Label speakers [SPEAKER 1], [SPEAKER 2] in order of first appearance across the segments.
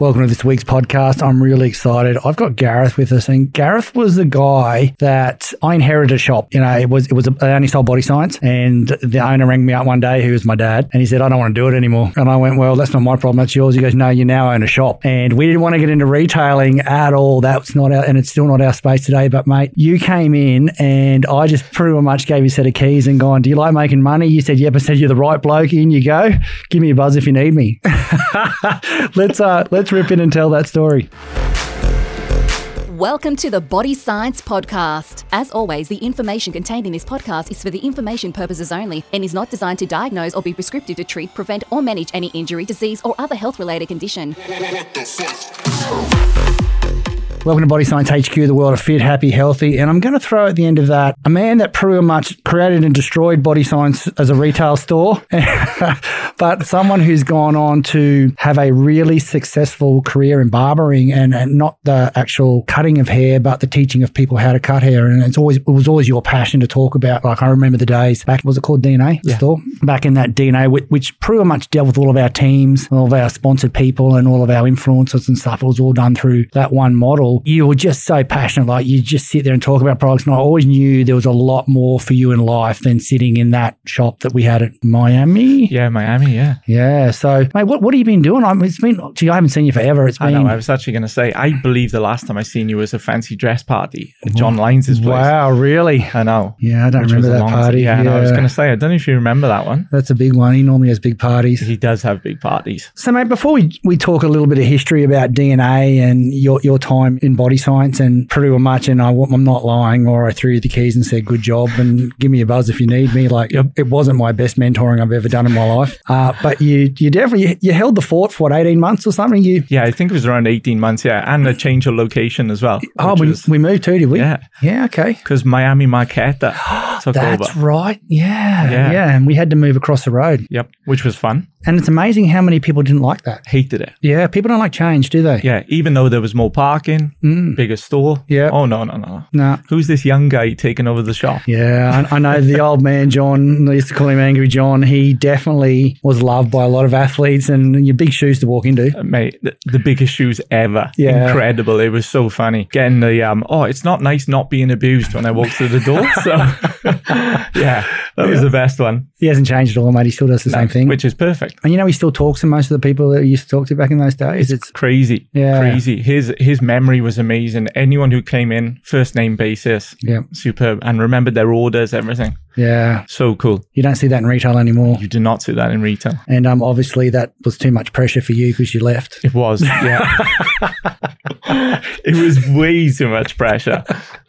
[SPEAKER 1] Welcome to this week's podcast. I'm really excited. I've got Gareth with us, and Gareth was the guy that I inherited a shop. You know, it was it was a, they only sold body science, and the owner rang me up one day, who was my dad, and he said, "I don't want to do it anymore." And I went, "Well, that's not my problem. That's yours." He goes, "No, you now own a shop," and we didn't want to get into retailing at all. That's not our, and it's still not our space today. But mate, you came in, and I just pretty much gave you a set of keys and gone, "Do you like making money?" You said, "Yep." I said, "You're the right bloke. In you go. Give me a buzz if you need me." let's uh, let's rip in and tell that story.
[SPEAKER 2] Welcome to the Body Science Podcast. As always, the information contained in this podcast is for the information purposes only and is not designed to diagnose or be prescriptive to treat, prevent, or manage any injury, disease, or other health related condition.
[SPEAKER 1] Welcome to Body Science HQ, the world of fit, happy, healthy. And I'm going to throw at the end of that a man that pretty much created and destroyed Body Science as a retail store, but someone who's gone on to have a really successful career in barbering and, and not the actual cutting of hair, but the teaching of people how to cut hair. And it's always it was always your passion to talk about. Like I remember the days back, was it called DNA? The
[SPEAKER 3] Yeah.
[SPEAKER 1] store back in that DNA, which, which pretty much dealt with all of our teams, all of our sponsored people, and all of our influencers and stuff. It was all done through that one model. You were just so passionate, like you just sit there and talk about products. And I always knew there was a lot more for you in life than sitting in that shop that we had at Miami.
[SPEAKER 3] Yeah, Miami. Yeah,
[SPEAKER 1] Yeah. So, mate, what, what have you been doing? I mean, it's been, gee, I haven't seen you forever. It's
[SPEAKER 3] I
[SPEAKER 1] been.
[SPEAKER 3] know. I was actually going to say, I believe the last time I seen you was a fancy dress party at John Lyons' place.
[SPEAKER 1] wow, really?
[SPEAKER 3] I know.
[SPEAKER 1] Yeah, I don't remember that party.
[SPEAKER 3] Yeah, no, I was going to say, I don't know if you remember that one.
[SPEAKER 1] That's a big one. He normally has big parties.
[SPEAKER 3] He does have big parties.
[SPEAKER 1] So, mate, before we, we talk a little bit of history about DNA and your, your time in body science, and pretty much, and I, am not lying, or I threw you the keys and said, good job, and give me a buzz if you need me. Like,
[SPEAKER 3] Yep.
[SPEAKER 1] it wasn't my best mentoring I've ever done in my life. Uh, but you you definitely, you held the fort for what, 18 months or something? You,
[SPEAKER 3] Yeah, I think it was around 18 months. Yeah, and a change of location as well.
[SPEAKER 1] oh, we, we moved too, did we?
[SPEAKER 3] yeah,
[SPEAKER 1] Yeah, okay.
[SPEAKER 3] because Miami Marketta took
[SPEAKER 1] That's
[SPEAKER 3] over.
[SPEAKER 1] right. Yeah, yeah.
[SPEAKER 3] Yeah.
[SPEAKER 1] And we had to move across the road.
[SPEAKER 3] Yep, which was fun.
[SPEAKER 1] And it's amazing how many people didn't like that.
[SPEAKER 3] Hated it.
[SPEAKER 1] Yeah, people don't like change, do they?
[SPEAKER 3] Yeah, even though there was more parking,
[SPEAKER 1] Mm.
[SPEAKER 3] bigger store.
[SPEAKER 1] Yeah.
[SPEAKER 3] Oh no, no, no.
[SPEAKER 1] No.
[SPEAKER 3] Who's this young guy taking over the shop?
[SPEAKER 1] Yeah, I, I know the old man John. They used to call him Angry John. He definitely was loved by a lot of athletes, and your big shoes to walk into.
[SPEAKER 3] Uh, mate, the, the biggest shoes ever.
[SPEAKER 1] Yeah.
[SPEAKER 3] Incredible. It was so funny. Getting the um oh, it's not nice not being abused when I walk through the door. So yeah, that was the best one.
[SPEAKER 1] He hasn't changed at all, mate. He still does the same thing.
[SPEAKER 3] Which is perfect.
[SPEAKER 1] and you know, he still talks to most of the people that he used to talk to back in those days. It's,
[SPEAKER 3] Crazy.
[SPEAKER 1] Yeah.
[SPEAKER 3] Crazy. His his memory was amazing. Anyone who came in, first name basis,
[SPEAKER 1] yeah,
[SPEAKER 3] superb. And remembered their orders, everything.
[SPEAKER 1] yeah.
[SPEAKER 3] So cool.
[SPEAKER 1] You don't see that in retail anymore.
[SPEAKER 3] You do not see that in retail.
[SPEAKER 1] And um, obviously, that was too much pressure for you because you left.
[SPEAKER 3] It was, yeah. it was way too much pressure.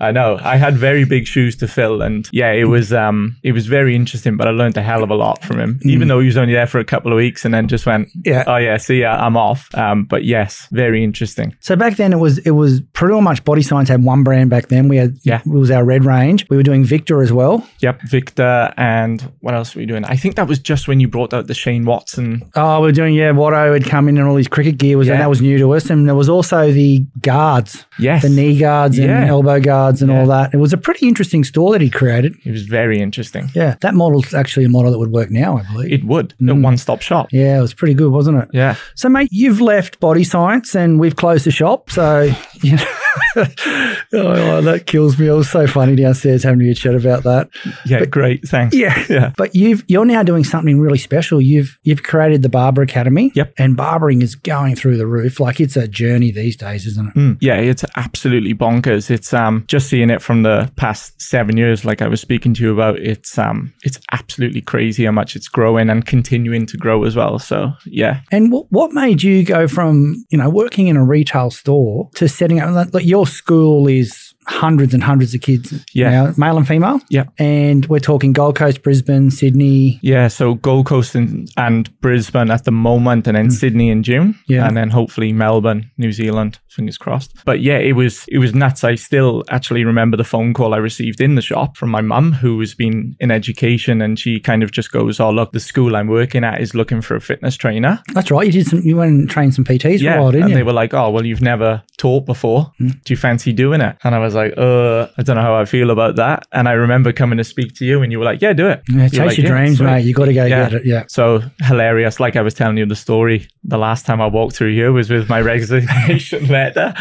[SPEAKER 3] I know. I had very big shoes to fill, and yeah, it was um, it was very interesting. But I learned a hell of a lot from him, even though he was only there for a couple of weeks, and then just went,
[SPEAKER 1] Yeah.
[SPEAKER 3] oh yeah, see ya, I'm off. Um, but yes, very interesting.
[SPEAKER 1] So back then, it was it was pretty much Body Science had one brand back then. We had
[SPEAKER 3] Yeah.
[SPEAKER 1] it was our red range. We were doing Victor as well.
[SPEAKER 3] Yep, Victor, and what else were we doing? I think that was just when you brought out the Shane Watson.
[SPEAKER 1] Oh, we were doing yeah. Watto had come in and all his cricket gear was and that was new to us. And there was also the guards,
[SPEAKER 3] Yes,
[SPEAKER 1] the knee guards and
[SPEAKER 3] Yeah.
[SPEAKER 1] elbow guards and
[SPEAKER 3] Yeah.
[SPEAKER 1] all that. It was a pretty interesting store that he created.
[SPEAKER 3] it was very interesting.
[SPEAKER 1] Yeah, that model's actually a model that would work now, I believe.
[SPEAKER 3] It would a
[SPEAKER 1] Mm.
[SPEAKER 3] one stop shop.
[SPEAKER 1] yeah, it was pretty good, wasn't it?
[SPEAKER 3] Yeah,
[SPEAKER 1] So, mate, you've left Body Science and we've closed the shop. So, you know, oh, that kills me. It was so funny downstairs having a chat about that.
[SPEAKER 3] yeah, but, great. Thanks.
[SPEAKER 1] Yeah.
[SPEAKER 3] yeah.
[SPEAKER 1] But you've you're now doing something really special. You've you've created the Barber Academy.
[SPEAKER 3] Yep.
[SPEAKER 1] And barbering is going through the roof. Like it's a journey these days, isn't it?
[SPEAKER 3] Mm, yeah, it's absolutely bonkers. It's um just seeing it from the past seven years, like I was speaking to you about. It's um it's absolutely crazy how much it's growing and continuing to grow as well. So yeah,
[SPEAKER 1] And what what made you go from you know working in a retail store to setting up like, like school is hundreds and hundreds of kids
[SPEAKER 3] Yeah.
[SPEAKER 1] now, male and female.
[SPEAKER 3] Yeah.
[SPEAKER 1] And we're talking Gold Coast, Brisbane, Sydney.
[SPEAKER 3] yeah. So Gold Coast and, and Brisbane at the moment, and then Sydney in June,
[SPEAKER 1] Yeah.
[SPEAKER 3] and then hopefully Melbourne, New Zealand. Fingers crossed. But yeah, it was it was nuts. I still actually remember the phone call I received in the shop from my mum, who has been in education, and she kind of just goes, "Oh, look, the school I'm working at is looking for a fitness trainer."
[SPEAKER 1] That's right. You did some. You went and trained some PTs for a while, didn't
[SPEAKER 3] and
[SPEAKER 1] you?
[SPEAKER 3] they were like, "Oh, well, you've never taught before.
[SPEAKER 1] Hmm.
[SPEAKER 3] Do you fancy doing it?" And I was was like, uh, I don't know how I feel about that. And I remember coming to speak to you and you were like, yeah, do it.
[SPEAKER 1] Yeah, chase
[SPEAKER 3] like,
[SPEAKER 1] your
[SPEAKER 3] "Yeah,
[SPEAKER 1] dreams,
[SPEAKER 3] sweet."
[SPEAKER 1] mate. You got to go
[SPEAKER 3] Yeah.
[SPEAKER 1] get it. Yeah.
[SPEAKER 3] So hilarious. Like I was telling you the story, the last time I walked through here was with my resignation letter.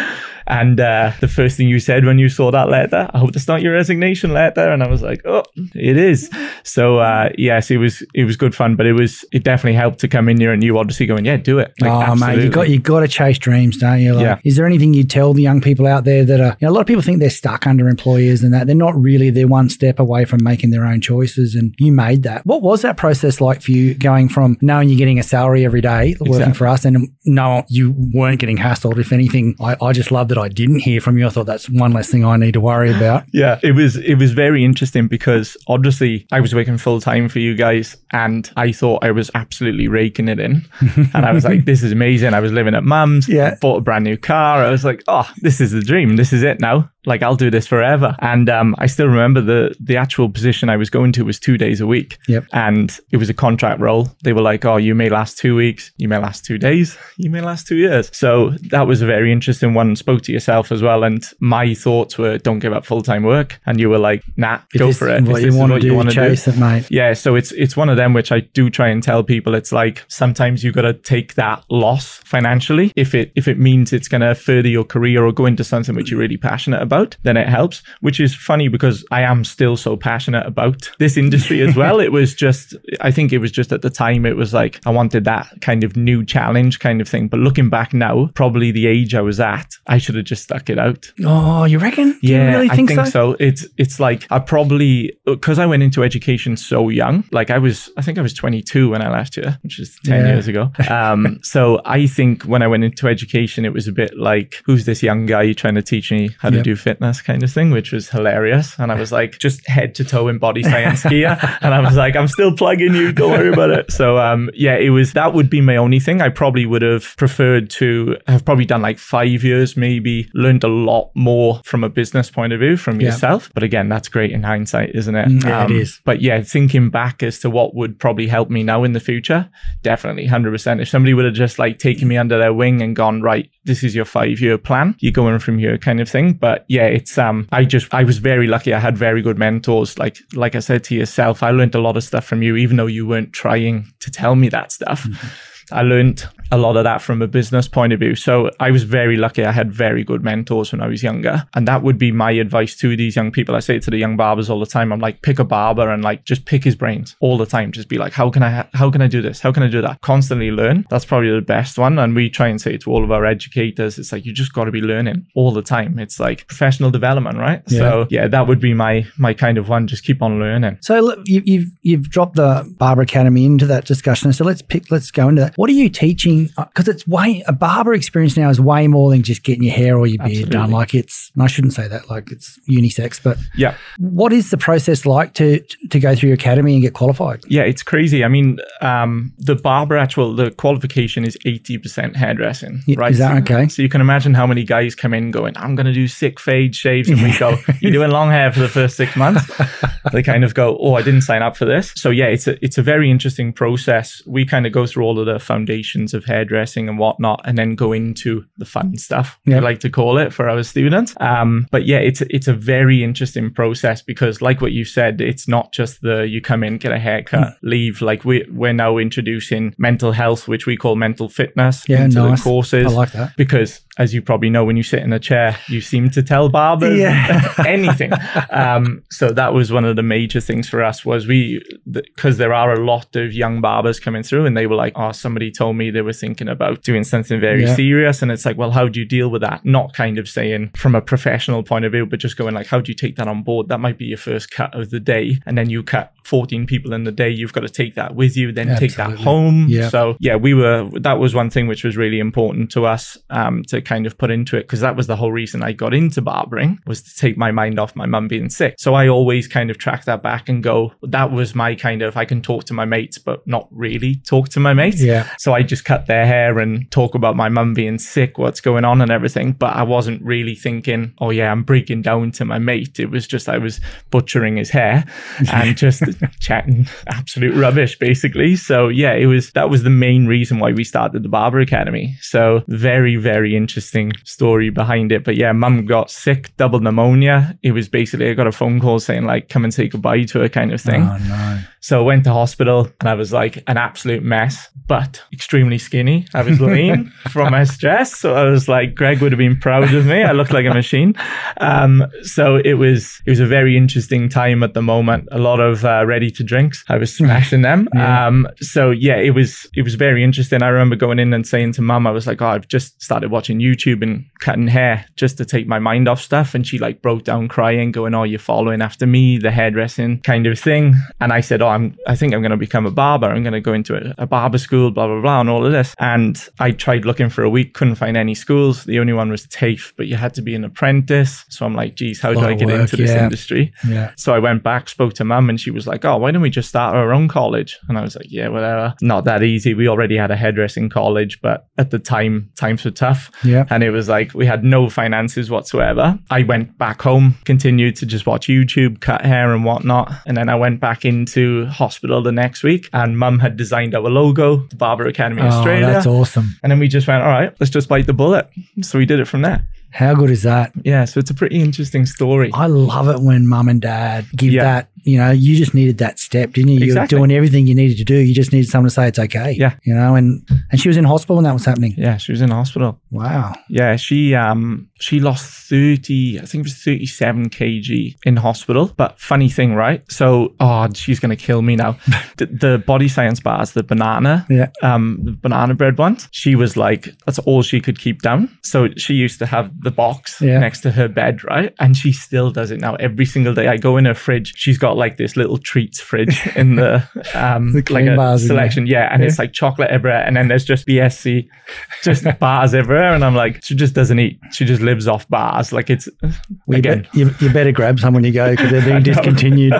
[SPEAKER 3] And uh, the first thing you said when you saw that letter, I hope that's not your resignation letter. And I was like, oh, it is. So uh, yes, it was it was good fun, but it was it definitely helped to come in here and you obviously going, yeah, do it. Like,
[SPEAKER 1] oh, mate, you
[SPEAKER 3] absolutely.
[SPEAKER 1] got you got to chase dreams, don't you? Like,
[SPEAKER 3] Yeah.
[SPEAKER 1] Is there anything you tell the young people out there that are? You know, a lot of people think they're stuck under employers and that they're not really. They're one step away from making their own choices, and you made that. What was that process like for you, going from knowing you're getting a salary every day working
[SPEAKER 3] Exactly.
[SPEAKER 1] for us, and no, you weren't getting hassled. If anything, I, I just love that I didn't hear from you. I thought that's one less thing I need to worry about.
[SPEAKER 3] Yeah, it was it was very interesting because obviously I was working full time for you guys, and I thought I was absolutely raking it in, and I was like, "This is amazing." I was living at mum's,
[SPEAKER 1] Yeah.
[SPEAKER 3] bought a brand new car. I was like, "Oh, this is the dream. This is it now." Like I'll do this forever. And um, I still remember the the actual position I was going to was two days a week.
[SPEAKER 1] Yep.
[SPEAKER 3] And it was a contract role. They were like, "Oh, you may last two weeks. You may last two days. You may last two years." So that was a very interesting one. Spoke to yourself as well, and my thoughts were, "Don't give up full time work." And you were like, "Nah,
[SPEAKER 1] If
[SPEAKER 3] go for it.
[SPEAKER 1] What you want to do, chase it, mate.
[SPEAKER 3] yeah, so it's it's one of them which I do try and tell people. It's like sometimes you got to take that loss financially if it if it means it's going to further your career or go into something which you're really passionate about. Then it helps. Which is funny because I am still so passionate about this industry as well. it was just I think it was just at the time it was like I wanted that kind of new challenge kind of thing. But looking back now, probably the age I was at, I should have just stuck it out.
[SPEAKER 1] Oh, you reckon? Do
[SPEAKER 3] Yeah,
[SPEAKER 1] you really think,
[SPEAKER 3] I think so? It's it's like I probably because I went into education so young. Like I was, I think I was 22 when I left here, which is 10
[SPEAKER 1] Yeah.
[SPEAKER 3] years ago. Um, so I think when I went into education, it was a bit like, who's this young guy trying to teach me how to
[SPEAKER 1] Yep.
[SPEAKER 3] do fitness kind of thing, which was hilarious. And I was like, just head to toe in body science gear, and I was like, I'm still plugging you. Don't worry about it. So um, yeah, it was that would be my only thing. I probably would have preferred to have probably done like five years, maybe learned a lot more from a business point of view from
[SPEAKER 1] Yeah.
[SPEAKER 3] yourself. But again, that's great in hindsight, isn't it?
[SPEAKER 1] Mm, yeah, it is.
[SPEAKER 3] But yeah, thinking back as to what would probably help me now in the future, definitely 100%. If somebody would have just like taken me under their wing and gone, right, this is your five year plan, you're going from here kind of thing. But yeah, it's, um, I just, I was very lucky. I had very good mentors. Like, like I said to yourself, I learned a lot of stuff from you, even though you weren't trying to tell me that stuff. I learned a lot of that from a business point of view. So I was very lucky. I had very good mentors when I was younger. And that would be my advice to these young people. I say it to the young barbers all the time. I'm like, pick a barber and like just pick his brains all the time. Just be like, how can I, ha- how can I do this? How can I do that? Constantly learn. That's probably the best one. And we try and say to all of our educators, it's like, you just got to be learning all the time. It's like professional development, right?
[SPEAKER 1] Yeah.
[SPEAKER 3] So yeah, that would be my, my kind of one. Just keep on learning.
[SPEAKER 1] So look, you, you've you've dropped the Barber Academy into that discussion. So let's pick. Let's go into that. What are you teaching? Because it's way a barber experience now is way more than just getting your hair or your beard done. Like it's. and I shouldn't say that. Like it's unisex. But
[SPEAKER 3] Yeah.
[SPEAKER 1] what is the process like to to go through your academy and get qualified?
[SPEAKER 3] Yeah, it's crazy. I mean, um, the barber actual the qualification is eighty percent hairdressing,
[SPEAKER 1] Yeah,
[SPEAKER 3] right?
[SPEAKER 1] is that okay?
[SPEAKER 3] So you can imagine how many guys come in going, "I'm going to do sick fade shaves," and we go, "You're doing long hair for the first six months." they kind of go, "Oh, I didn't sign up for this." So yeah, it's a it's a very interesting process. We kind of go through all of the foundations of hairdressing and whatnot, and then go into the fun stuff.
[SPEAKER 1] Yeah.
[SPEAKER 3] We like to call it for our students. Um, but yeah, it's it's a very interesting process because, like what you said, it's not just the you come in, get a haircut,
[SPEAKER 1] Hmm.
[SPEAKER 3] leave. Like we we're now introducing mental health, which we call mental fitness,
[SPEAKER 1] Yeah,
[SPEAKER 3] into
[SPEAKER 1] nice.
[SPEAKER 3] the courses.
[SPEAKER 1] I like that.
[SPEAKER 3] because as you probably know, when you sit in a chair, you seem to tell barbers
[SPEAKER 1] Yeah.
[SPEAKER 3] anything. Um, so that was one of the major things for us was we because there are a lot of young barbers coming through, and they were like, "Oh, somebody told me they were thinking about doing something very
[SPEAKER 1] Yeah.
[SPEAKER 3] serious," and it's like, "Well, how do you deal with that?" Not kind of saying from a professional point of view, but just going like, "How do you take that on board?" That might be your first cut of the day, and then you cut 14 people in the day. You've got to take that with you, then take that home.
[SPEAKER 1] Yeah.
[SPEAKER 3] So yeah, we were. That was one thing which was really important to us um, to kind of put into it because that was the whole reason I got into barbering was to take my mind off my mum being sick. So I always kind of track that back and go, that was my kind of I can talk to my mates, but not really talk to my mates.
[SPEAKER 1] Yeah.
[SPEAKER 3] So I just cut their hair and talk about my mum being sick, what's going on and everything. But I wasn't really thinking, oh yeah, I'm breaking down to my mate. It was just I was butchering his hair and just chatting absolute rubbish, basically. So yeah, it was that was the main reason why we started the Barber Academy. So very, very interesting interesting story behind it. But yeah, mum got sick, double pneumonia. It was basically, I got a phone call saying, like, come and say goodbye to her kind of thing.
[SPEAKER 1] Oh no.
[SPEAKER 3] So I went to hospital and I was like an absolute mess, but extremely skinny. I was lean from my stress. So I was like, Greg would have been proud of me. I looked like a machine. Um, so it was, it was a very interesting time at the moment. A lot of uh, ready to drinks. I was smashing them.
[SPEAKER 1] Yeah.
[SPEAKER 3] Um, so yeah, it was, it was very interesting. I remember going in and saying to mum, I was like, oh, I've just started watching YouTube and cutting hair just to take my mind off stuff. And she like broke down crying, going, oh, you're following after me, the hairdressing kind of thing. And I said, oh, I'm, I think I'm going to become a barber. I'm going to go into a, a barber school, blah, blah, blah, and all of this. And I tried looking for a week, couldn't find any schools. The only one was TAFE, but you had to be an apprentice. So I'm like, geez, how do I get
[SPEAKER 1] work,
[SPEAKER 3] into this
[SPEAKER 1] yeah.
[SPEAKER 3] industry?
[SPEAKER 1] Yeah.
[SPEAKER 3] So I went back, spoke to mum, and she was like, "Oh, why don't we just start our own college?" And I was like, "Yeah, whatever. Not that easy. We already had a hairdressing college, but at the time, times were tough,
[SPEAKER 1] Yeah.
[SPEAKER 3] and it was like we had no finances whatsoever. I went back home, continued to just watch YouTube, cut hair and whatnot, and then I went back into hospital the next week, and mum had designed our logo, the Barber Academy
[SPEAKER 1] Oh,
[SPEAKER 3] Australia.
[SPEAKER 1] that's awesome.
[SPEAKER 3] And then we just went, all right, let's just bite the bullet. So we did it from there.
[SPEAKER 1] How good is that?
[SPEAKER 3] Yeah, so it's a pretty interesting story.
[SPEAKER 1] I love it when mum and dad give
[SPEAKER 3] Yeah.
[SPEAKER 1] that, you know, you just needed that step, didn't you? You
[SPEAKER 3] Exactly.
[SPEAKER 1] were doing everything you needed to do. You just needed someone to say it's okay.
[SPEAKER 3] Yeah.
[SPEAKER 1] You know, and and she was in hospital when that was happening.
[SPEAKER 3] Yeah, she was in hospital.
[SPEAKER 1] Wow.
[SPEAKER 3] Yeah, she um she lost 30, I think it was 37 kg in hospital. But funny thing, right? So, oh, she's gonna kill me now. the, the body science bars, the banana,
[SPEAKER 1] Yeah.
[SPEAKER 3] um, the banana bread ones. She was like, that's all she could keep down. So she used to have the box
[SPEAKER 1] Yeah.
[SPEAKER 3] next to her bed, right? And she still does it now. Every single day, I go in her fridge. She's got like this little treats fridge in the um
[SPEAKER 1] The
[SPEAKER 3] like a
[SPEAKER 1] bars in there.
[SPEAKER 3] selection, yeah. And
[SPEAKER 1] Yeah.
[SPEAKER 3] it's like chocolate everywhere, and then there's just BSC, just bars everywhere. And I'm like, she just doesn't eat. She just lives off bars. Like it's
[SPEAKER 1] Well, you,
[SPEAKER 3] again.
[SPEAKER 1] bet- you, you better grab some when you go because they're being discontinued.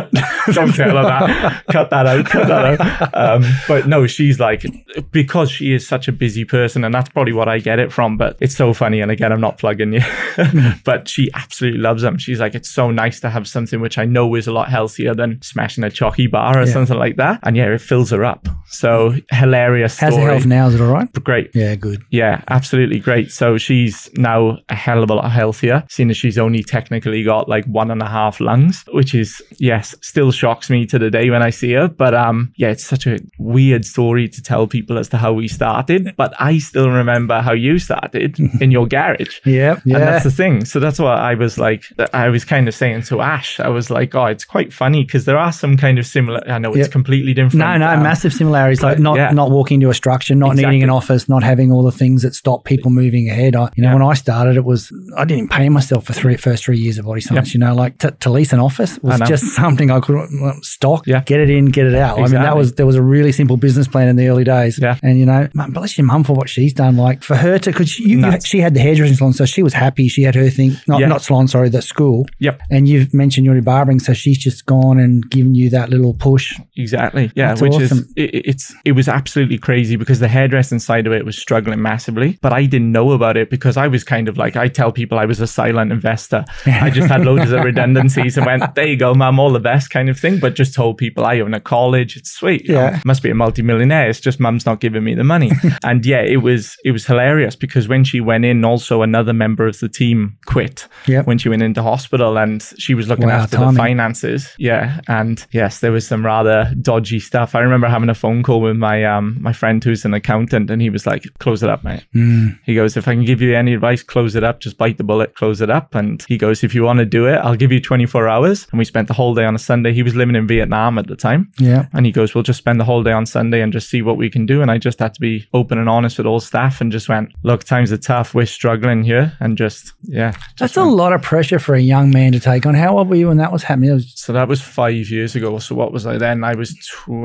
[SPEAKER 3] Don't tell her that. Cut that out. Cut that out. Um, but no, she's like because she is such a busy person, and that's probably what I get it from. But it's so funny. And again, I'm not plugging you, but she absolutely loves them. She's like, it's so nice to have something which I know is a lot healthier than smashing a chalky bar or
[SPEAKER 1] Yeah.
[SPEAKER 3] something like that. And yeah, it fills her up. So hilarious.
[SPEAKER 1] How's the health now? Is it all right?
[SPEAKER 3] Great.
[SPEAKER 1] Yeah, good.
[SPEAKER 3] Yeah, absolutely great. So she's now a hell of a lot healthier, seeing as she's only technically got like one and a half lungs, which is yes, still shocks me to the day when I see her. But um, yeah, it's such a weird story to tell people as to how we started. But I still remember how you started in your garage.
[SPEAKER 1] Yeah, yeah.
[SPEAKER 3] And that's the thing. So that's what I was like. I was kind of saying to Ash, I was like, oh, it's quite funny because there are some kind of similar. I know it's
[SPEAKER 1] Yep.
[SPEAKER 3] completely different.
[SPEAKER 1] no, no,
[SPEAKER 3] um,
[SPEAKER 1] massive similarities. Like not
[SPEAKER 3] yeah.
[SPEAKER 1] not walking into a structure, not needing an office, not having all the things that stop people moving ahead. I, you know,
[SPEAKER 3] Yeah.
[SPEAKER 1] when I started, it was I didn't pay myself for three first three years of body science. You know, like to, to lease an office was just something I could well, stock,
[SPEAKER 3] Yeah.
[SPEAKER 1] get it in, get it out. I mean, that was there was a really simple business plan in the early days.
[SPEAKER 3] Yeah.
[SPEAKER 1] and you know, bless your mum for what she's done. Like for her to, because you, you, she had the hairdressing salon, so she was happy. She had her thing, not
[SPEAKER 3] Yeah.
[SPEAKER 1] not salon, sorry, the school.
[SPEAKER 3] Yep.
[SPEAKER 1] And you've mentioned you're barbering, so she's just gone and given you that little push.
[SPEAKER 3] Exactly. Yeah,
[SPEAKER 1] That's
[SPEAKER 3] which
[SPEAKER 1] awesome.
[SPEAKER 3] is it, it's it was absolutely crazy because the hairdressing side of it was struggling massively, but I didn't know about it because I was kind of like I tell people I was a silent investor. I just had loads of redundancies and went, "There you go, mum, all the best," kind of thing. But just told people I own a college. It's sweet.
[SPEAKER 1] Yeah.
[SPEAKER 3] I must be a multimillionaire. It's just mum's not giving me the money. and yeah, it was it was hilarious because when she went in, also another member of the team quit
[SPEAKER 1] Yep.
[SPEAKER 3] when she went into hospital, and she was looking
[SPEAKER 1] Wow,
[SPEAKER 3] after
[SPEAKER 1] timing.
[SPEAKER 3] the finances. Yeah, and yes, there was some rather dodgy stuff. I remember having a phone call with my um my friend who's an accountant, and he was like, "Close it up, mate."
[SPEAKER 1] Mm.
[SPEAKER 3] He goes, "If I can give you any advice, close it up. Just bite the bullet, close it up." And he goes, "If you want to do it, I'll give you 24 hours." And we spent the whole day on a Sunday. He was living in Vietnam at the time.
[SPEAKER 1] Yeah.
[SPEAKER 3] And he goes, We'll just spend the whole day on Sunday and just see what we can do. And I just had to be open and honest with all staff and just went, Look, times are tough. We're struggling here. And just, yeah. just
[SPEAKER 1] That's a lot of pressure for a young man to take on. How old were you when that was happening? Was,
[SPEAKER 3] so that was five years ago. So what was I then? I was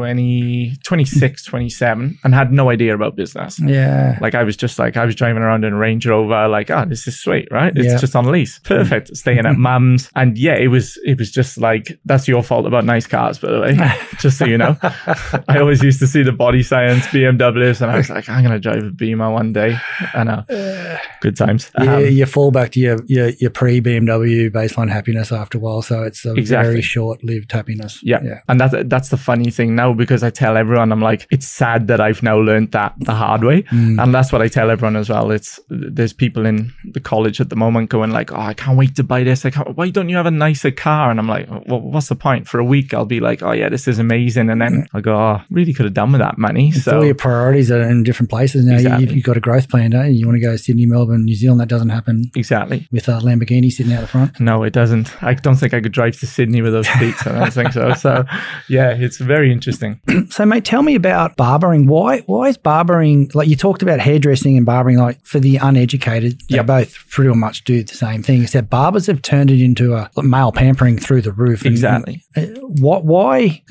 [SPEAKER 3] 20, 26, 27 and had no idea about business.
[SPEAKER 1] yeah.
[SPEAKER 3] Like I was just like I was driving around in a Range Rover, like, oh, this is sweet, right? It's
[SPEAKER 1] Yeah.
[SPEAKER 3] just on lease. Perfect. Staying at mum's. And yeah, it was it was just like that's your fault about nice cars, by the way, just so you know. I always used to see the body science BMWs, and I was like, I'm going to drive a Beamer one day. I know. Good times.
[SPEAKER 1] Yeah,
[SPEAKER 3] Um,
[SPEAKER 1] you fall back to your your, your pre BMW baseline happiness after a while, so it's a
[SPEAKER 3] Exactly.
[SPEAKER 1] very short lived happiness.
[SPEAKER 3] Yeah.
[SPEAKER 1] yeah,
[SPEAKER 3] And that's that's the funny thing now because I tell everyone I'm like, it's sad that I've now learned that the hard way.
[SPEAKER 1] Mm.
[SPEAKER 3] And that's what I tell everyone as well. It's there's people in the college at the moment going like, Oh, I can't wait to buy this. I can't why don't you have a nicer car? And I'm like, well, what's the point? For a week I'll be like, Oh yeah, this is amazing. And then I'll go, Oh, really could have done with that money.
[SPEAKER 1] So
[SPEAKER 3] So
[SPEAKER 1] all your priorities are in different places now.
[SPEAKER 3] Exactly.
[SPEAKER 1] You, you've got a growth plan, don't you? You want to go to Sydney, Melbourne, New Zealand. That doesn't happen
[SPEAKER 3] exactly.
[SPEAKER 1] with a Lamborghini sitting out the front.
[SPEAKER 3] No, it doesn't. I don't think I could drive to Sydney with those seats. I don't think so. So yeah, it's very interesting.
[SPEAKER 1] So, mate, tell me about barbering. Why? Why is barbering like you talked about hairdressing and barbering? Like for the uneducated, they
[SPEAKER 3] Yep.
[SPEAKER 1] both pretty much do the same thing. Except barbers have turned it into a male pampering through the roof. And-
[SPEAKER 3] Exactly.
[SPEAKER 1] and, uh, what? Why?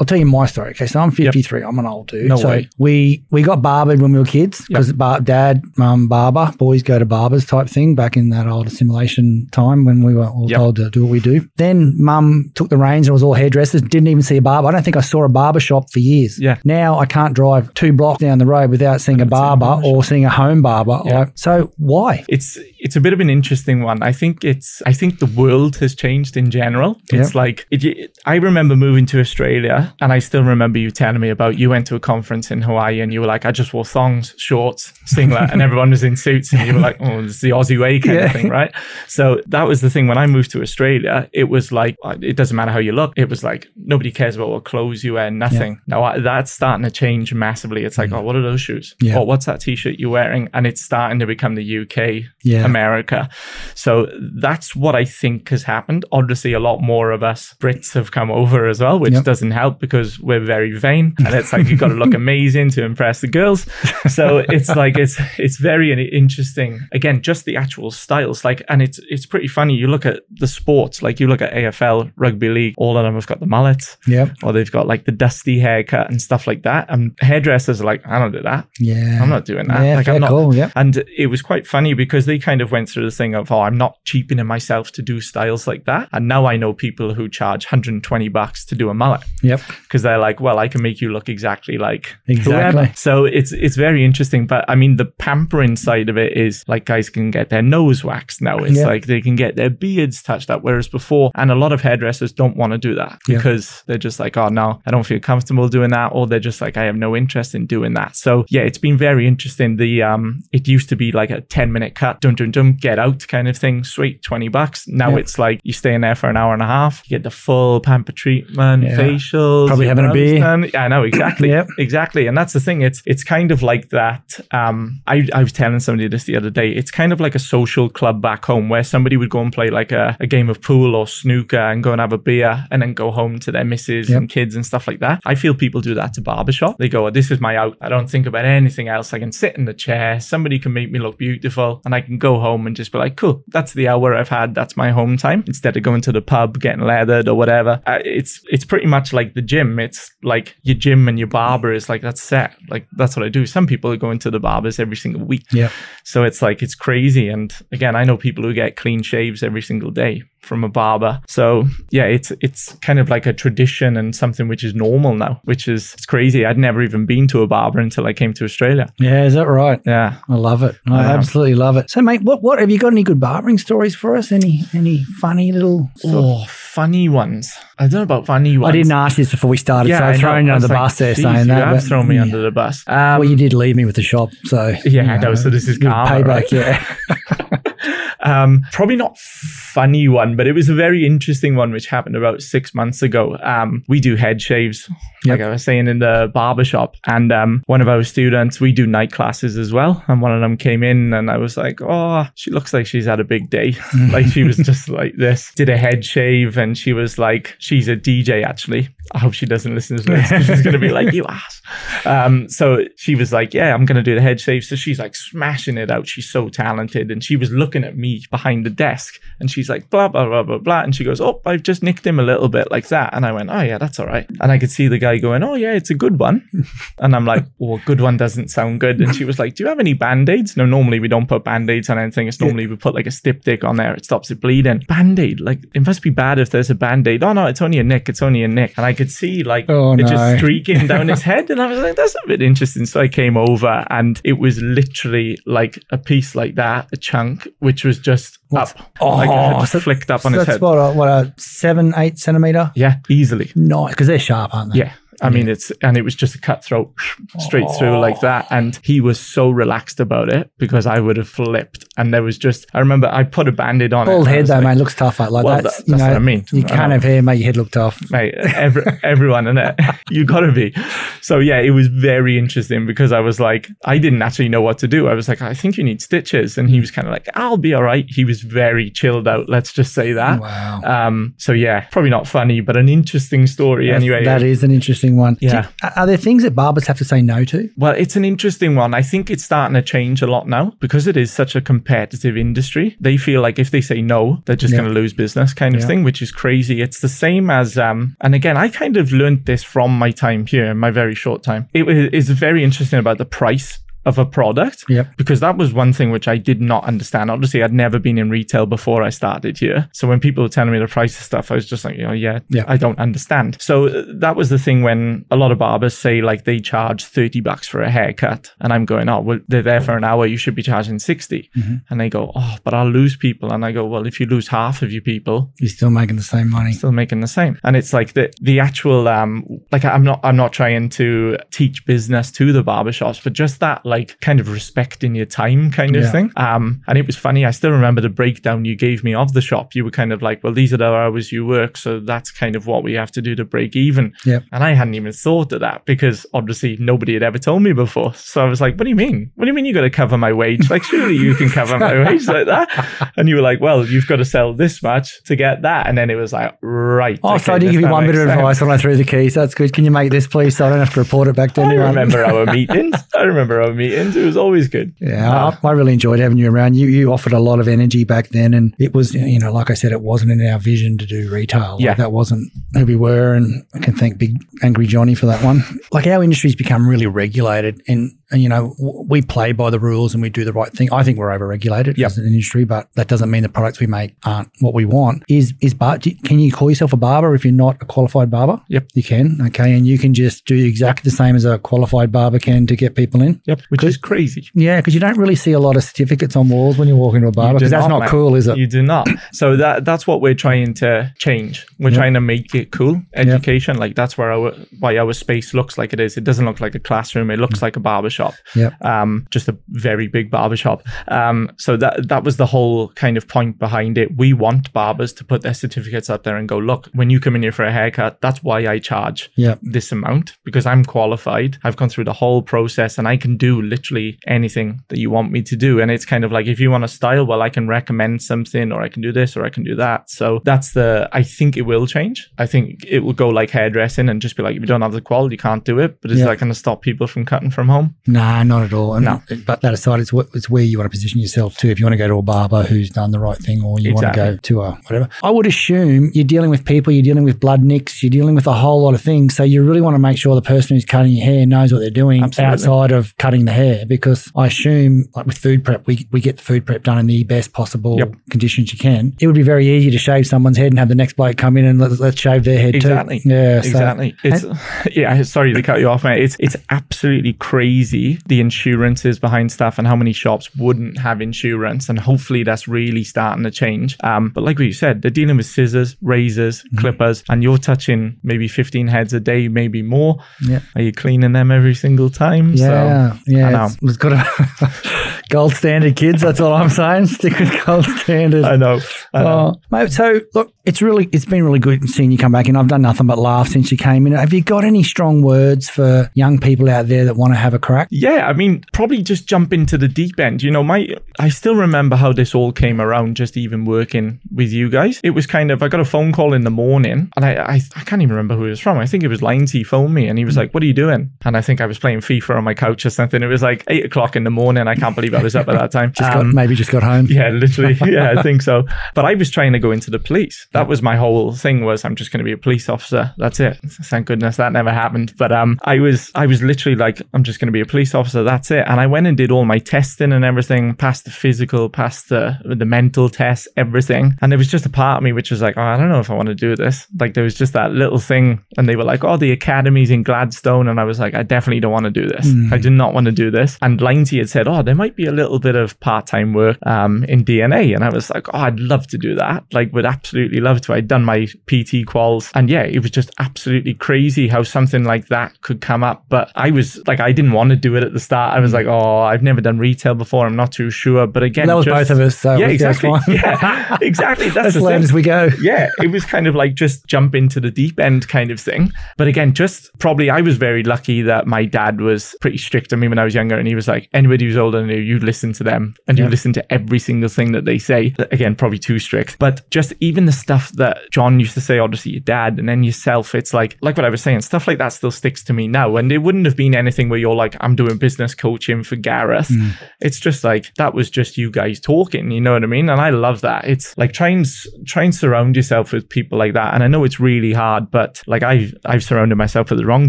[SPEAKER 1] I'll tell you my story. Okay, so I'm 53. I'm an old dude.
[SPEAKER 3] No
[SPEAKER 1] so
[SPEAKER 3] way.
[SPEAKER 1] we we got barbered when we were kids because bar- dad, mum, barber, boys go to barbers type thing back in that old assimilation time when we were all
[SPEAKER 3] Yep.
[SPEAKER 1] told to do what we do. Then mum took the reins and it was all hairdressers. Didn't even see a barber. I don't think I saw a barber shop for years.
[SPEAKER 3] Yeah.
[SPEAKER 1] Now I can't drive two blocks down the road without seeing a barber or seeing a home barber.
[SPEAKER 3] Yeah.
[SPEAKER 1] Like, so why?
[SPEAKER 3] it's it's a bit of an interesting one. I think it's I think the world has changed in general. It's like it, it- I remember moving to Australia, and I still remember you telling me about you went to a conference in Hawaii, and you were like, I just wore thongs, shorts, singlet, and everyone was in suits, and you were like, oh, it's the Aussie way kind
[SPEAKER 1] Yeah.
[SPEAKER 3] of thing, right? So that was the thing when I moved to Australia. It was like it doesn't matter how you look. It was like nobody cares about what clothes you wear, nothing. Now I, that's starting to change massively. It's like, oh, what are those shoes?
[SPEAKER 1] Mm. Yeah.
[SPEAKER 3] Or what's that t-shirt you're wearing? And it's starting to become the UK
[SPEAKER 1] Yeah.
[SPEAKER 3] America. So that's what I think has happened. Obviously, a lot more of us Brits have come over as well, which
[SPEAKER 1] Yep.
[SPEAKER 3] doesn't help because we're very vain, and it's like you've got to look amazing to impress the girls. So it's like it's it's very interesting. Again, just the actual styles, like, and it's it's pretty funny. You look at the sports, like you look at AFL, rugby league. All of them have got the mullets,
[SPEAKER 1] yeah,
[SPEAKER 3] or they've got like the dusty haircut and stuff like that. And hairdressers are like, I don't do that.
[SPEAKER 1] Yeah.
[SPEAKER 3] I'm not doing that.
[SPEAKER 1] Yeah,
[SPEAKER 3] like, I'm not.
[SPEAKER 1] call. Yep.
[SPEAKER 3] And it was quite funny because they kind of went through the thing of, oh, I'm not cheapening myself to do styles like that. And now I know people who charge 120 bucks to do a mullet
[SPEAKER 1] Yep.
[SPEAKER 3] because they're like, well, I can make you look exactly like
[SPEAKER 1] Exactly.
[SPEAKER 3] whoever. So it's it's very interesting. But I mean, the pampering side of it is like guys can get their nose waxed now. It's
[SPEAKER 1] Yeah.
[SPEAKER 3] like they can get their beards touched up. Whereas before, and a lot of hairdressers don't want to do that
[SPEAKER 1] Yeah.
[SPEAKER 3] because they're just like, oh no, I don't feel comfortable doing that, or they're just like, I have no interest in doing that. So yeah, it's been very interesting. The um, it used to be like a 10 minute cut, dum dum dum, get out kind of thing, sweet, 20 bucks. Now
[SPEAKER 1] Yeah.
[SPEAKER 3] it's like you stay in there for an hour and a half, you get the full pamper treatment,
[SPEAKER 1] Yeah.
[SPEAKER 3] facials,
[SPEAKER 1] Probably having a beer.
[SPEAKER 3] Yeah, I know exactly,
[SPEAKER 1] Yep.
[SPEAKER 3] exactly. And that's the thing. It's it's kind of like that. Um, I I was telling somebody this the other day. It's kind of like a social club back home where somebody would go and play like a, a game of pool or snooker and go and have a beer and then go home to their misses
[SPEAKER 1] Yep.
[SPEAKER 3] and kids and stuff like that. I feel people do that to barbershop. They go, oh, this is my out. I don't think about anything else. I can sit in the chair. Somebody can make me look beautiful and I can go home and just be like, cool, that's the hour I've had. That's my home time instead of going to the pub, getting leathered or whatever. Uh, it's, it's pretty much like the gym. It's like your gym and your barber is like, that's set. Like, that's what I do. Some people are going to the barbers every single week.
[SPEAKER 1] Yep.
[SPEAKER 3] So it's like it's crazy. And again, I know people who get clean shaves every single day from a barber. So yeah, it's it's kind of like a tradition and something which is normal now, which is it's crazy. I'd never even been to a barber until I came to Australia.
[SPEAKER 1] Yeah. Is that right?
[SPEAKER 3] Yeah.
[SPEAKER 1] I love it. I
[SPEAKER 3] Um,
[SPEAKER 1] absolutely love it. So, mate, what what have you got? Any good barbering stories for us? Any any funny little?
[SPEAKER 3] Oh, funny ones. I don't know about funny ones.
[SPEAKER 1] I didn't ask this before we started, so
[SPEAKER 3] I
[SPEAKER 1] I'm throwing you under the
[SPEAKER 3] like,
[SPEAKER 1] bus there,
[SPEAKER 3] "Geez,
[SPEAKER 1] saying
[SPEAKER 3] you
[SPEAKER 1] that.
[SPEAKER 3] have thrown me
[SPEAKER 1] yeah.
[SPEAKER 3] under the bus. Um,
[SPEAKER 1] Well, you did leave me with the shop, so
[SPEAKER 3] Yeah,
[SPEAKER 1] you
[SPEAKER 3] know, so this is
[SPEAKER 1] good
[SPEAKER 3] karma,
[SPEAKER 1] payback.
[SPEAKER 3] right?
[SPEAKER 1] Yeah,
[SPEAKER 3] um, probably not funny one, but it was a very interesting one which happened about six months ago. Um, we do head shaves, like I was saying in the barber shop, and um, one of our students, we do night classes as well, and one of them came in, and I was like, oh, she looks like she's had a big day, like she was just like this, did a head shave, and she was like, she's a DJ actually. I hope she doesn't listen to this. She's gonna be like, you ass. Um, so she was like, yeah, I'm gonna do the head shave. So she's like smashing it out. She's so talented, and she was looking at me behind the desk, and she's like, blah, blah, blah, blah, blah. And she goes, oh, I've just nicked him a little bit like that. And I went, oh, yeah, that's all right. And I could see the guy going, oh, yeah, it's a good one. and I'm like, well, good one doesn't sound good. And she was like, do you have any band-aids? No, normally we don't put band-aids on anything. It's normally we put like a styptic on there. It stops it bleeding. Band-aid, like it must be bad if there's a band-aid. Oh, no, it's only a nick. It's only a nick. And I could see like
[SPEAKER 1] Oh,
[SPEAKER 3] it
[SPEAKER 1] no.
[SPEAKER 3] just streaking down his head. And I was like, that's a bit interesting. So I came over and it was literally like a piece like that, a chunk, which was just
[SPEAKER 1] What's-
[SPEAKER 3] up. like it
[SPEAKER 1] Oh,
[SPEAKER 3] had
[SPEAKER 1] so-
[SPEAKER 3] flicked up on
[SPEAKER 1] So
[SPEAKER 3] his
[SPEAKER 1] that's
[SPEAKER 3] head.
[SPEAKER 1] what, a, what a seven, eight centimeter.
[SPEAKER 3] yeah, easily.
[SPEAKER 1] Nice, because they're sharp, aren't they?
[SPEAKER 3] Yeah. I mean, it's, and it was just a cutthroat straight through like that. And he was so relaxed about it because I would have flipped. And there was just, I remember I put a band aid on.
[SPEAKER 1] Bald head though,
[SPEAKER 3] like,
[SPEAKER 1] mate, looks tough. Like, like
[SPEAKER 3] Well,
[SPEAKER 1] that's,
[SPEAKER 3] that-
[SPEAKER 1] you
[SPEAKER 3] that's
[SPEAKER 1] know,
[SPEAKER 3] what I mean.
[SPEAKER 1] You can't have hair, make your head look tough.
[SPEAKER 3] mate, every, everyone in it, you gotta be. So yeah, it was very interesting because I was like, I didn't actually know what to do. I was like, I think you need stitches, and he was kind of like, I'll be all right. He was very chilled out. Let's just say that.
[SPEAKER 1] Wow.
[SPEAKER 3] Um. So yeah, probably not funny, but an interesting story
[SPEAKER 1] That's-
[SPEAKER 3] anyway.
[SPEAKER 1] that is an interesting one.
[SPEAKER 3] Yeah.
[SPEAKER 1] Are there things that barbers have to say no to?
[SPEAKER 3] Well, it's an interesting one. I think it's starting to change a lot now because it is such a competitive industry. They feel like if they say no, they're just
[SPEAKER 1] Yeah.
[SPEAKER 3] going to lose business, kind of
[SPEAKER 1] Yeah.
[SPEAKER 3] thing, which is crazy. It's the same as, um, and again, I kind of learned this from my time here my very short time. It is very interesting about the price of a product
[SPEAKER 1] Yep.
[SPEAKER 3] because that was one thing which I did not understand. Obviously, I'd never been in retail before I started here. So when people were telling me the price of stuff, I was just like, you know, yeah,
[SPEAKER 1] Yeah.
[SPEAKER 3] I don't understand. So uh, that was the thing when a lot of barbers say like they charge 30 bucks for a haircut. And I'm going, oh, well, they're there for an hour. You should be charging 60. And they go, oh, but I'll lose people. And I go, well, if you lose half of your people,
[SPEAKER 1] You're still making the same money.
[SPEAKER 3] still making the same. And it's like the the actual um like I'm not I'm not trying to teach business to the barbershops, but just that like kind of respecting your time kind of
[SPEAKER 1] Yeah.
[SPEAKER 3] thing. Um and it was funny. I still remember the breakdown you gave me of the shop. You were kind of like, well, these are the hours you work, so that's kind of what we have to do to break even.
[SPEAKER 1] Yep.
[SPEAKER 3] And I hadn't even thought of that because obviously nobody had ever told me before. So I was like, what do you mean? What do you mean you got to cover my wage? Like, surely you can cover my wage like that. And you were like, well, you've got to sell this much to get that. And then it was like, right.
[SPEAKER 1] Oh, so I did give you one bit of advice when I threw the keys. That's good. Can you make this, please, so I don't have to report it back to anyone.
[SPEAKER 3] I remember our meetings. I remember our meetings. It was always good.
[SPEAKER 1] Yeah,
[SPEAKER 3] Uh,
[SPEAKER 1] I, I really enjoyed having you around. You you offered a lot of energy back then, and it was you know like I said, it wasn't in our vision to do retail. Like,
[SPEAKER 3] Yeah.
[SPEAKER 1] that wasn't who we were, and I can thank Big Angry Johnny for that one. Like our industry's become really regulated, and, and you know we play by the rules and we do the right thing. I think we're overregulated
[SPEAKER 3] Yep.
[SPEAKER 1] as an industry, but that doesn't mean the products we make aren't what we want. Is is bar? Can you call yourself a barber if you're not a qualified barber?
[SPEAKER 3] Yep.
[SPEAKER 1] you can. Okay, and you can just do exactly the same as a qualified barber can to get people in.
[SPEAKER 3] Yep. Which is crazy.
[SPEAKER 1] Yeah, because you don't really see a lot of certificates on walls when you walk into a barber because that's not
[SPEAKER 3] man.
[SPEAKER 1] cool, is it?
[SPEAKER 3] You do not. So that that's what we're trying to change. We're
[SPEAKER 1] Yep.
[SPEAKER 3] trying to make it cool. Education, like that's where our why our space looks like it is. It doesn't look like a classroom. It looks mm. like a barber shop.
[SPEAKER 1] Yep.
[SPEAKER 3] Um, just a very big barber shop. Um, so that that was the whole kind of point behind it. We want barbers to put their certificates up there and go, look, when you come in here for a haircut, that's why I charge
[SPEAKER 1] Yep.
[SPEAKER 3] this amount because I'm qualified. I've gone through the whole process and I can do literally anything that you want me to do. And it's kind of like if you want a style, well, I can recommend something or I can do this or I can do that. So that's the, I think it will change. I think it will go like hairdressing and just be like, if you don't have the quality, you can't do it. But is
[SPEAKER 1] Yeah.
[SPEAKER 3] that going to stop people from cutting from home?
[SPEAKER 1] Nah, not at all. And,
[SPEAKER 3] No.
[SPEAKER 1] But that aside, it's, it's where you want to position yourself too. If you want to go to a barber who's done the right thing or you want to go to a whatever. I would assume you're dealing with people, you're dealing with blood nicks, you're dealing with a whole lot of things. So you really want to make sure the person who's cutting your hair knows what they're doing
[SPEAKER 3] Absolutely.
[SPEAKER 1] outside of cutting the hair because I assume, like with food prep, we, we get the food prep done in the best possible
[SPEAKER 3] Yep.
[SPEAKER 1] conditions you can. It would be very easy to shave someone's head and have the next bloke come in and let, let's shave their head
[SPEAKER 3] Exactly.
[SPEAKER 1] too. Yeah, so-
[SPEAKER 3] exactly. it's yeah. Sorry to cut you off, mate. It's it's absolutely crazy the insurances behind stuff and how many shops wouldn't have insurance, and hopefully that's really starting to change. Um, but like what you said, they're dealing with scissors, razors,
[SPEAKER 1] Mm-hmm.
[SPEAKER 3] clippers, and you're touching maybe 15 heads a day, maybe more.
[SPEAKER 1] Yeah.
[SPEAKER 3] Are you cleaning them every single time?
[SPEAKER 1] Yeah,
[SPEAKER 3] so,
[SPEAKER 1] yeah.
[SPEAKER 3] I know.
[SPEAKER 1] It's, it's got a gold standard, kids. That's all I'm saying. Stick with gold standard.
[SPEAKER 3] I know. I know.
[SPEAKER 1] Oh, mate, so look, it's really it's been really good seeing you come back and I've done nothing but laugh since you came in. Have you got any strong words for young people out there that want to have a crack?
[SPEAKER 3] Yeah, I mean, probably just jump into the deep end. You know, my I still remember how this all came around. Just even working with you guys, it was kind of I got a phone call in the morning, and I I, I can't even remember who it was from. I think it was Lyons. He phoned me, and he was like, "What are you doing?" And I think I was playing FIFA on my couch or something. It was like eight o'clock in the morning. I can't believe I was up at that time.
[SPEAKER 1] Just got,
[SPEAKER 3] Um,
[SPEAKER 1] maybe just got home.
[SPEAKER 3] yeah, literally. Yeah, I think so. But I was trying to go into the police. That was my whole thing was I'm just going to be a police officer. That's it. Thank goodness that never happened. But um, I was I was literally like I'm just going to be a police officer. That's it. And I went and did all my testing and everything, passed the physical, passed the the mental test, everything. And there was just a part of me which was like, oh, I don't know if I want to do this. Like there was just that little thing, and they were like, oh, the academies in Gladstone, and I was like, I definitely don't want to do this. I do not want to do this. And Lindsay had said, oh, there might be a little bit of part time work um, in DNA, and I was like, oh, I'd love to do that. Like, would absolutely love to. I'd done my PT quals, and yeah, it was just absolutely crazy how something like that could come up. But I was like, I didn't want to do it at the start. I was mm. like, oh, I've never done retail before. I'm not too sure. But again,
[SPEAKER 1] That was
[SPEAKER 3] just-
[SPEAKER 1] both of us. So
[SPEAKER 3] yeah, exactly. Yeah, exactly. That's the
[SPEAKER 1] learn as we go.
[SPEAKER 3] yeah, it was kind of like just jump into the deep end kind of thing. But again, just probably I was very lucky that my dad was pretty strict on me when I was younger. And he was like, anybody who's older than you, you listen to them and you listen to every single thing that they say. Again, probably too strict. But just even the stuff that John used to say, obviously your dad and then yourself, it's like, like what I was saying, stuff like that still sticks to me now. And it wouldn't have been anything where you're like, I'm doing business coaching for Gareth. Mm. It's just like, that was just you guys talking, you know what I mean? And I love that. It's like try and, try and surround yourself with people like that. And I know it's really hard, but like I've, I've surrounded myself with the wrong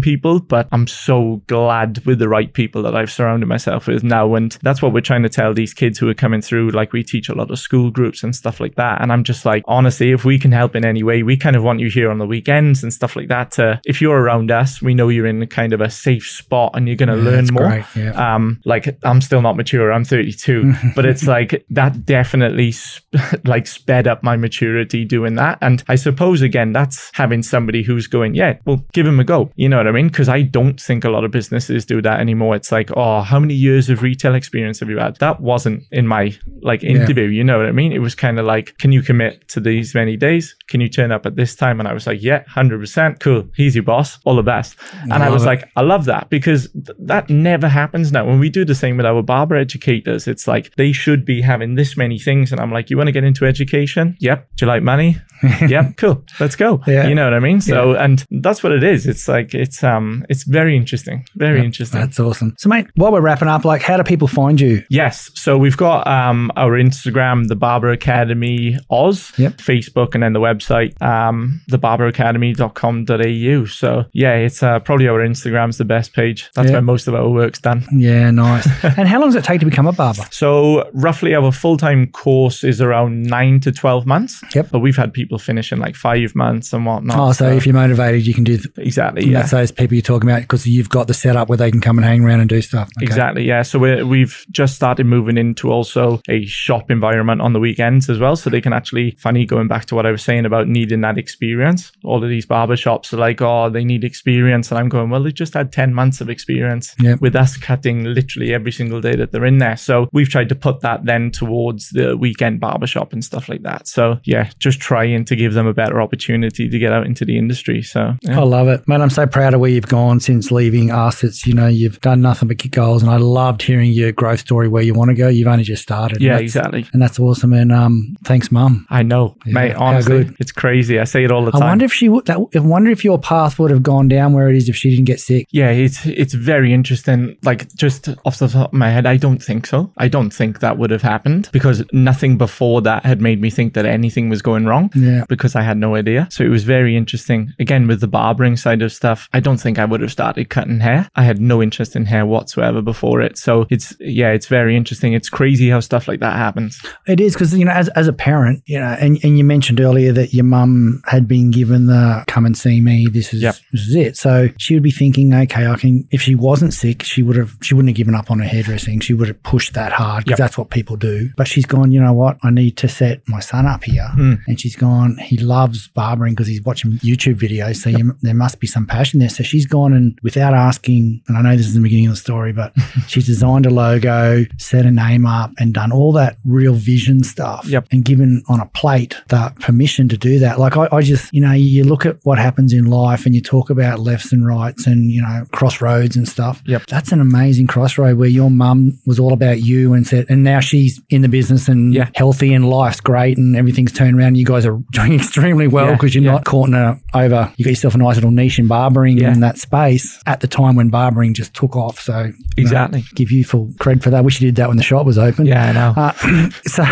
[SPEAKER 3] people, but I'm so glad with the right people that I've surrounded myself with now. And that's what we're trying to tell these kids who are coming through. Like we teach a lot of school groups and stuff like that. And I'm just like, honestly, if we can help in any way, we kind of want you here on the weekends and stuff like that. To, if you're around us, we know you're in kind of a safe spot and you're going to
[SPEAKER 1] Yeah,
[SPEAKER 3] learn
[SPEAKER 1] that's
[SPEAKER 3] more
[SPEAKER 1] great, yeah.
[SPEAKER 3] um like i'm still not mature i'm 32 but it's like that definitely sp- like sped up my maturity doing that. And i suppose again that's having somebody who's going yeah well give him a go. You know what i mean? Because i don't think a lot of businesses do that anymore. It's like oh how many years of retail experience have you had? That wasn't in my like interview you know what i mean? It was kind of like can you commit to these many days? Can you turn up at this time? And i was like yeah 100% cool he's your boss all the best. And i was
[SPEAKER 1] it.
[SPEAKER 3] like I love that because th- that never happens now. When we do the same with our barber educators, it's like they should be having this many things. And I'm like, you want to get into education? Yep. Do you like money? yep. Cool. Let's go.
[SPEAKER 1] Yeah.
[SPEAKER 3] You know what I mean? So, and that's what it is. It's like, it's, um, it's very interesting. Very interesting.
[SPEAKER 1] That's awesome. So, mate, while we're wrapping up, like, how do people find you?
[SPEAKER 3] Yes. So we've got um, our Instagram, the Barber Academy Oz,
[SPEAKER 1] Yep.
[SPEAKER 3] Facebook, and then the website, um, thebarberacademy.com.au. So yeah, it's uh, probably our Instagram's the best page. That's
[SPEAKER 1] Yeah.
[SPEAKER 3] where most of our work's done.
[SPEAKER 1] Yeah, nice. and how long does it take to become a barber?
[SPEAKER 3] So roughly our full-time course is around nine to 12 months.
[SPEAKER 1] Yep.
[SPEAKER 3] But we've had people finish in like five months and whatnot.
[SPEAKER 1] Oh, so if you're motivated, you can do. Th-
[SPEAKER 3] exactly.
[SPEAKER 1] yeah.
[SPEAKER 3] Yeah.
[SPEAKER 1] That's those people you're talking about because you've got the setup where they can come and hang around and do stuff. Okay.
[SPEAKER 3] Exactly. Yeah. So we're, we've just started moving into also a shop environment on the weekends as well. So they can actually, funny, going back to what I was saying about needing that experience. All of these barber shops are like, oh, they need experience. And I'm going, well, they just had 10 months of experience
[SPEAKER 1] Yep.
[SPEAKER 3] With us cutting literally every single day that they're in there. So we've tried to put that then towards the weekend barber shop and stuff like that. So yeah, just trying to give them a better opportunity to get out into the industry. So yeah.
[SPEAKER 1] I love it, man. I'm so proud of where you've gone since leaving us. It's you know you've done nothing but kick goals, and I loved hearing your growth story where you want to go. You've only just started.
[SPEAKER 3] yeah,
[SPEAKER 1] That's-
[SPEAKER 3] exactly.
[SPEAKER 1] And that's awesome. And um, thanks, mum.
[SPEAKER 3] I know, mate. Honestly, it's crazy. I say it all the time.
[SPEAKER 1] I wonder if she would. That, I wonder if your path would have gone down where it is if she didn't get sick.
[SPEAKER 3] Yeah, it's it's very interesting. Then like just off the top of my head, I don't think so. I don't think that would have happened because nothing before that had made me think that anything was going wrong.
[SPEAKER 1] Yeah.
[SPEAKER 3] Because I had no idea. So it was very interesting. Again, with the barbering side of stuff, I don't think I would have started cutting hair. I had no interest in hair whatsoever before it. So it's yeah, it's very interesting. It's crazy how stuff like that happens.
[SPEAKER 1] It is because you know, as as a parent, you know, and, and you mentioned earlier that your mum had been given the come and see me. This is
[SPEAKER 3] Yep.
[SPEAKER 1] this is it. So she would be thinking, okay, I can. If she wasn't sick, she would have. She wouldn't have given up on her hairdressing. She would have pushed that hard because
[SPEAKER 3] Yep.
[SPEAKER 1] that's what people do. But she's gone. You know what? I need to set my son up here.
[SPEAKER 3] Hmm.
[SPEAKER 1] And she's gone. He loves barbering because he's watching YouTube videos. So you, there must be some passion there. So she's gone and without asking. And I know this is the beginning of the story, but she's designed a logo, set a name up, and done all that real vision stuff.
[SPEAKER 3] Yep.
[SPEAKER 1] And given on a plate the permission to do that. Like I, I just, you know, you look at what happens in life and you talk about lefts and rights and, you know, crossroads and stuff.
[SPEAKER 3] Yep.
[SPEAKER 1] That's an amazing crossroad where your mum was all about you and said, and now she's in the business and
[SPEAKER 3] Yeah.
[SPEAKER 1] healthy and life's great and everything's turned around. You guys are doing extremely well
[SPEAKER 3] Yeah,
[SPEAKER 1] because you're
[SPEAKER 3] yeah.
[SPEAKER 1] not caught in a over. You got yourself a nice little niche in barbering
[SPEAKER 3] Yeah.
[SPEAKER 1] in that space at the time when barbering just took off. So you know,
[SPEAKER 3] Exactly.
[SPEAKER 1] give you full credit for I wish you did that when the shop was open.
[SPEAKER 3] Yeah, I know.
[SPEAKER 1] Uh, so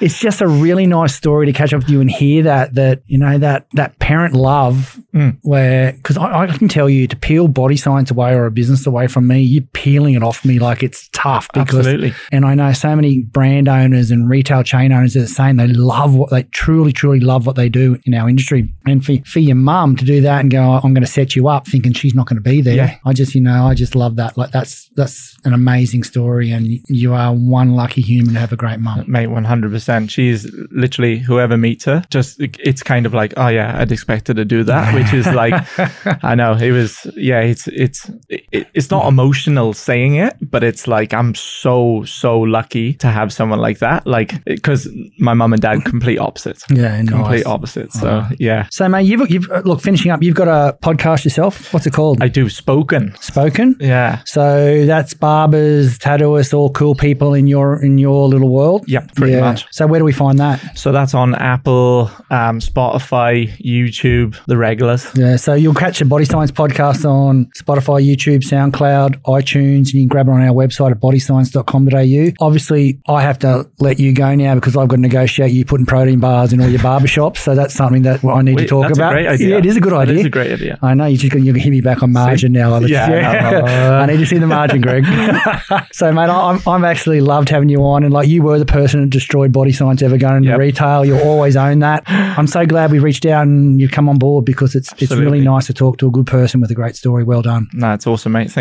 [SPEAKER 1] it's just a really nice story to catch up with you and hear that that you know that that parent love
[SPEAKER 3] Mm.
[SPEAKER 1] where because I, I can tell you to peel body science away or a business away from me, you're peeling it off me like it's tough because
[SPEAKER 3] Absolutely.
[SPEAKER 1] and I know so many brand owners and retail chain owners are saying they love what they truly, truly love what they do in our industry. And for, for your mum to do that and go, oh, I'm going to set you up thinking she's not going to be there.
[SPEAKER 3] Yeah.
[SPEAKER 1] I just, you know, I just love that. Like that's, that's an amazing story. And you are one lucky human to have a great mum.
[SPEAKER 3] Mate, 100%. She's literally, whoever meets her, just, it's kind of like, oh yeah, I'd expect her to do that, which is like, I know it was, yeah, it's, it's, it, it's not emotional saying it, but it's like, I'm so, so lucky to have someone like that. Like, because my mum and dad, complete opposites.
[SPEAKER 1] Yeah.
[SPEAKER 3] Complete opposites. So yeah,
[SPEAKER 1] So, mate, you've, you've, uh, look, finishing up, you've got a podcast yourself. What's it called?
[SPEAKER 3] I do spoken.
[SPEAKER 1] Spoken.
[SPEAKER 3] Yeah.
[SPEAKER 1] So that's barbers, tattooists, all cool people in your in your little world.
[SPEAKER 3] Yep, pretty much.
[SPEAKER 1] So where do we find that?
[SPEAKER 3] So that's on Apple, um, Spotify, YouTube, the regulars.
[SPEAKER 1] Yeah, so you'll catch the Body Science podcast on Spotify, YouTube, SoundCloud, iTunes, and you can grab it on our website at bodyscience.com.au. Obviously, I have to let you go now because I've got to negotiate you putting protein bars in all your barbershops. So that's something that I need to talk about.
[SPEAKER 3] a great idea.
[SPEAKER 1] Yeah, it is a good idea.
[SPEAKER 3] is a great idea.
[SPEAKER 1] I know you're just going to hit me back on margin now. Alex.
[SPEAKER 3] Yeah, I.
[SPEAKER 1] I need to see the margin, Greg. so, mate, I'm, I'm actually loved having you on, and like you were the person that destroyed body science ever going into
[SPEAKER 3] Yep.
[SPEAKER 1] retail. You'll always own that. I'm so glad we reached out and you've come on board because it's it's really nice to talk to a good person with a great story. Well done.
[SPEAKER 3] No, it's awesome, mate.